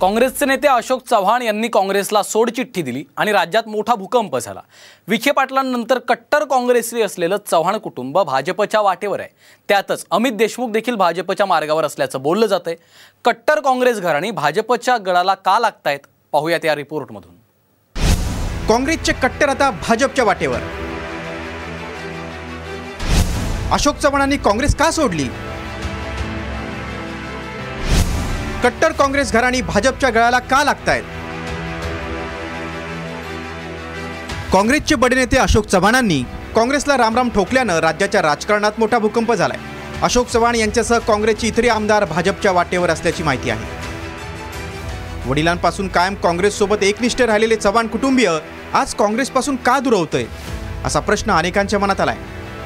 काँग्रेसचे नेते अशोक चव्हाण यांनी काँग्रेसला सोडचिठ्ठी दिली आणि राज्यात मोठा भूकंप झाला. विखे पाटलांनंतर कट्टर काँग्रेसी असलेलं चव्हाण कुटुंब भाजपच्या वाटेवर आहे. त्यातच अमित देशमुख देखील भाजपच्या मार्गावर असल्याचं बोललं जातंय. कट्टर काँग्रेस घराणी भाजपच्या गळाला का लागतायत? पाहूयात या रिपोर्टमधून. काँग्रेसचे कट्टर आता भाजपच्या वाटेवर. अशोक चव्हाणांनी काँग्रेस का सोडली? कट्टर काँग्रेस घराणी भाजपच्या गळाला का लागतायत? काँग्रेसचे बडे नेते अशोक चव्हाणांनी काँग्रेसला रामराम ठोकल्यानं राज्याच्या राजकारणात मोठा भूकंप झालाय. अशोक चव्हाण यांच्यासह काँग्रेसचे इतरही आमदार भाजपच्या वाटेवर असल्याची माहिती आहे. वडिलांपासून कायम काँग्रेससोबत एकनिष्ठ राहिलेले चव्हाण कुटुंबीय आज काँग्रेसपासून का दुरवतोय असा प्रश्न अनेकांच्या मनात आलाय.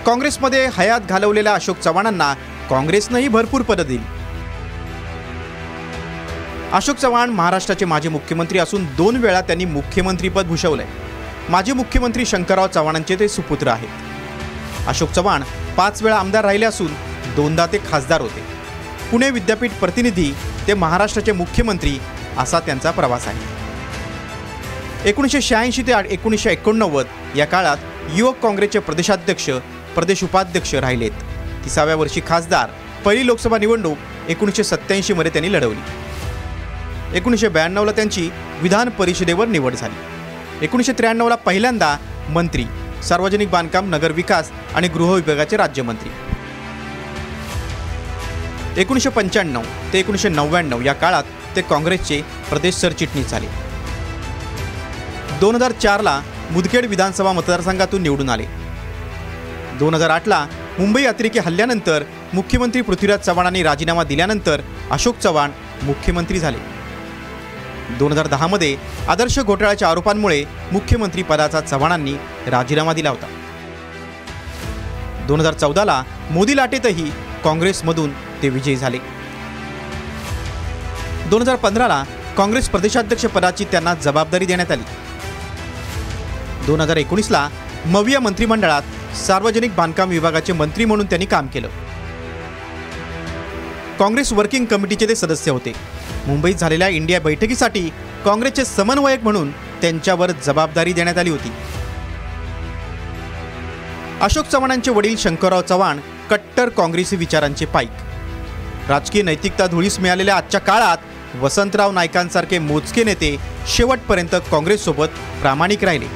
काँग्रेसमध्ये हयात घालवलेल्या अशोक चव्हाणांना काँग्रेसनंही भरपूर पदं दिली. अशोक चव्हाण महाराष्ट्राचे माजी मुख्यमंत्री असून दोन वेळा त्यांनी मुख्यमंत्रीपद भूषवलंय. माजी मुख्यमंत्री शंकरराव चव्हाणांचे ते सुपुत्र आहेत. अशोक चव्हाण पाच वेळा आमदार राहिले असून दोनदा ते खासदार होते. पुणे विद्यापीठ प्रतिनिधी ते महाराष्ट्राचे मुख्यमंत्री असा त्यांचा प्रवास आहे. एकोणीसशे शहाऐंशी ते एकोणीसशे एकोणनव्वद या काळात युवक काँग्रेसचे प्रदेशाध्यक्ष प्रदेश उपाध्यक्ष राहिलेत. तिसाव्या वर्षी खासदार पहिली लोकसभा निवडणूक एकोणीसशे सत्त्याऐंशीमध्ये त्यांनी लढवली. एकोणीसशे ब्याण्णवला त्यांची विधान परिषदेवर निवड झाली. एकोणीसशे त्र्याण्णवला पहिल्यांदा मंत्री सार्वजनिक बांधकाम नगर विकास आणि गृह विभागाचे राज्यमंत्री. एकोणीसशे पंच्याण्णव ते एकोणीसशे नव्याण्णव या काळात ते काँग्रेसचे प्रदेश सरचिटणीस झाले. दोन हजार चारला मुदखेड विधानसभा मतदारसंघातून निवडून आले. दोन हजार आठला मुंबई अतिरेकी हल्ल्यानंतर मुख्यमंत्री पृथ्वीराज चव्हाणांनी राजीनामा दिल्यानंतर अशोक चव्हाण मुख्यमंत्री झाले. दोन हजार दहामध्ये आदर्श घोटाळ्याच्या आरोपांमुळे मुख्यमंत्री पदाचा चव्हाणांनी राजीनामा दिला होता. दोन हजार चौदाला मोदी लाटेतही काँग्रेसमधून ते विजयी झाले. दोन हजार पंधराला काँग्रेस प्रदेशाध्यक्षपदाची त्यांना जबाबदारी देण्यात आली. दोन हजार एकोणीसला मविया मंत्रिमंडळात सार्वजनिक बांधकाम विभागाचे मंत्री म्हणून त्यांनी काम केलं. काँग्रेस वर्किंग कमिटीचे ते सदस्य होते. मुंबईत झालेल्या इंडिया बैठकीसाठी काँग्रेसचे समन्वयक म्हणून त्यांच्यावर जबाबदारी देण्यात आली होती. अशोक चव्हाणांचे वडील शंकरराव चव्हाण कट्टर काँग्रेसी विचारांचे पाईक. राजकीय नैतिकता धुळीस मिळालेल्या आजच्या काळात वसंतराव नायकांसारखे मोजके नेते शेवटपर्यंत काँग्रेससोबत प्रामाणिक राहिले.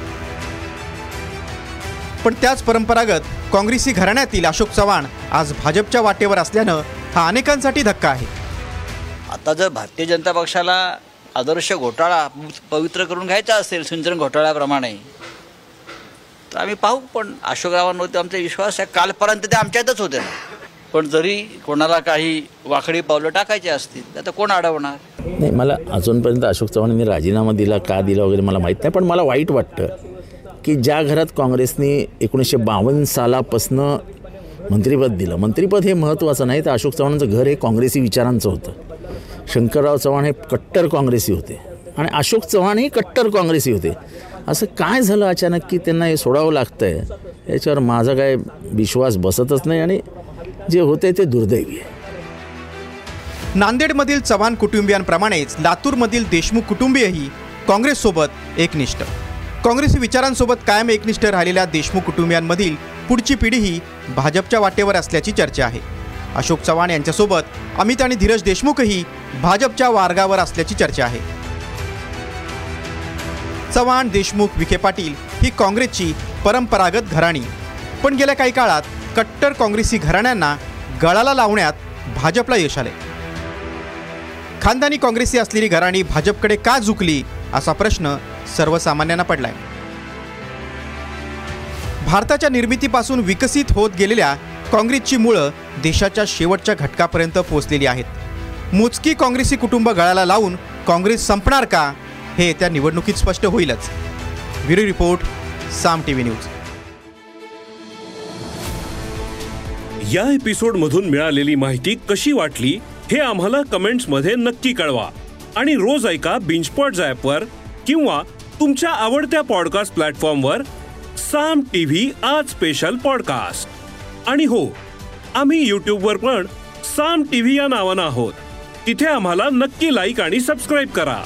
पण त्याच परंपरागत काँग्रेसी घराण्यातील अशोक चव्हाण आज भाजपच्या वाटेवर असल्यानं हा अनेकांसाठी धक्का आहे. आता जर भारतीय जनता पक्षाला आदर्श घोटाळा पवित्र करून घ्यायचा असेल सिंचन घोटाळ्याप्रमाणे तर आम्ही पाहू पण अशोकरावांवरती आमचा विश्वास आहे. कालपर्यंत ते आमच्यातच होते. पण जरी कोणाला काही वाकडी पावलं टाकायची असतील तर कोण अडवणार? नाही मला अजूनपर्यंत अशोक चव्हाणांनी राजीनामा दिला का दिला वगैरे मला माहीत नाही पण मला वाईट वाटतं की ज्या घरात काँग्रेसने एकोणीसशे बावन्न सालापासनं मंत्रिपद दिलं मंत्रिपद हे महत्त्वाचं नाही तर अशोक चव्हाणांचं घर हे काँग्रेसी विचारांचं होतं. शंकरराव चव्हाण हे कट्टर काँग्रेसी होते. आणि अशोक चव्हाणही कट्टर काँग्रेसी होते. असं काय झालं अचानक की त्यांना हे सोडावं लागतं आहे याच्यावर माझा काय विश्वास बसतच नाही आणि जे होते ते दुर्दैवी आहे. नांदेडमधील चव्हाण कुटुंबियांप्रमाणेच लातूरमधील देशमुख कुटुंबीयही काँग्रेससोबत एकनिष्ठ. काँग्रेसी विचारांसोबत कायम एकनिष्ठ राहिलेल्या देशमुख कुटुंबियांमधील पुढची पिढीही भाजपच्या वाटेवर असल्याची चर्चा आहे. अशोक चव्हाण यांच्यासोबत अमित आणि धीरज देशमुखही भाजपच्या मार्गावर असल्याची चर्चा आहे. चव्हाण देशमुख विखे पाटील ही काँग्रेसची परंपरागत घराणी. पण गेल्या काही काळात कट्टर काँग्रेसी घराण्यांना गळाला लावण्यात भाजपला यश आले. खानदानी काँग्रेसी असलेली घराणी भाजपकडे का झुकली असा प्रश्न सर्वसामान्यांना पडलाय. भारताच्या निर्मितीपासून विकसित होत गेलेल्या काँग्रेसची मुळं देशाच्या शेवटच्या घटकापर्यंत पोहोचलेली आहेत. मोजकी काँग्रेसी कुटुंब गळाला लावून काँग्रेस संपणार का हे त्या निवडणुकीत स्पष्ट होईलच. Bureau report Saam TV news. या एपिसोडमधून मिळालेली माहिती कशी वाटली हे आम्हाला कमेंट्समध्ये नक्की कळवा. आणि रोज ऐका बिंचपॉट वर किंवा तुमच्या आवडत्या पॉडकास्ट प्लॅटफॉर्मवर साम टी व्ही आज स्पेशल पॉडकास्ट. आणि हो आम्ही युट्यूबवर पण साम टीव्ही या नावानं आहोत. तिथे आम्हाला नक्की लाईक आणि सबस्क्राईब करा.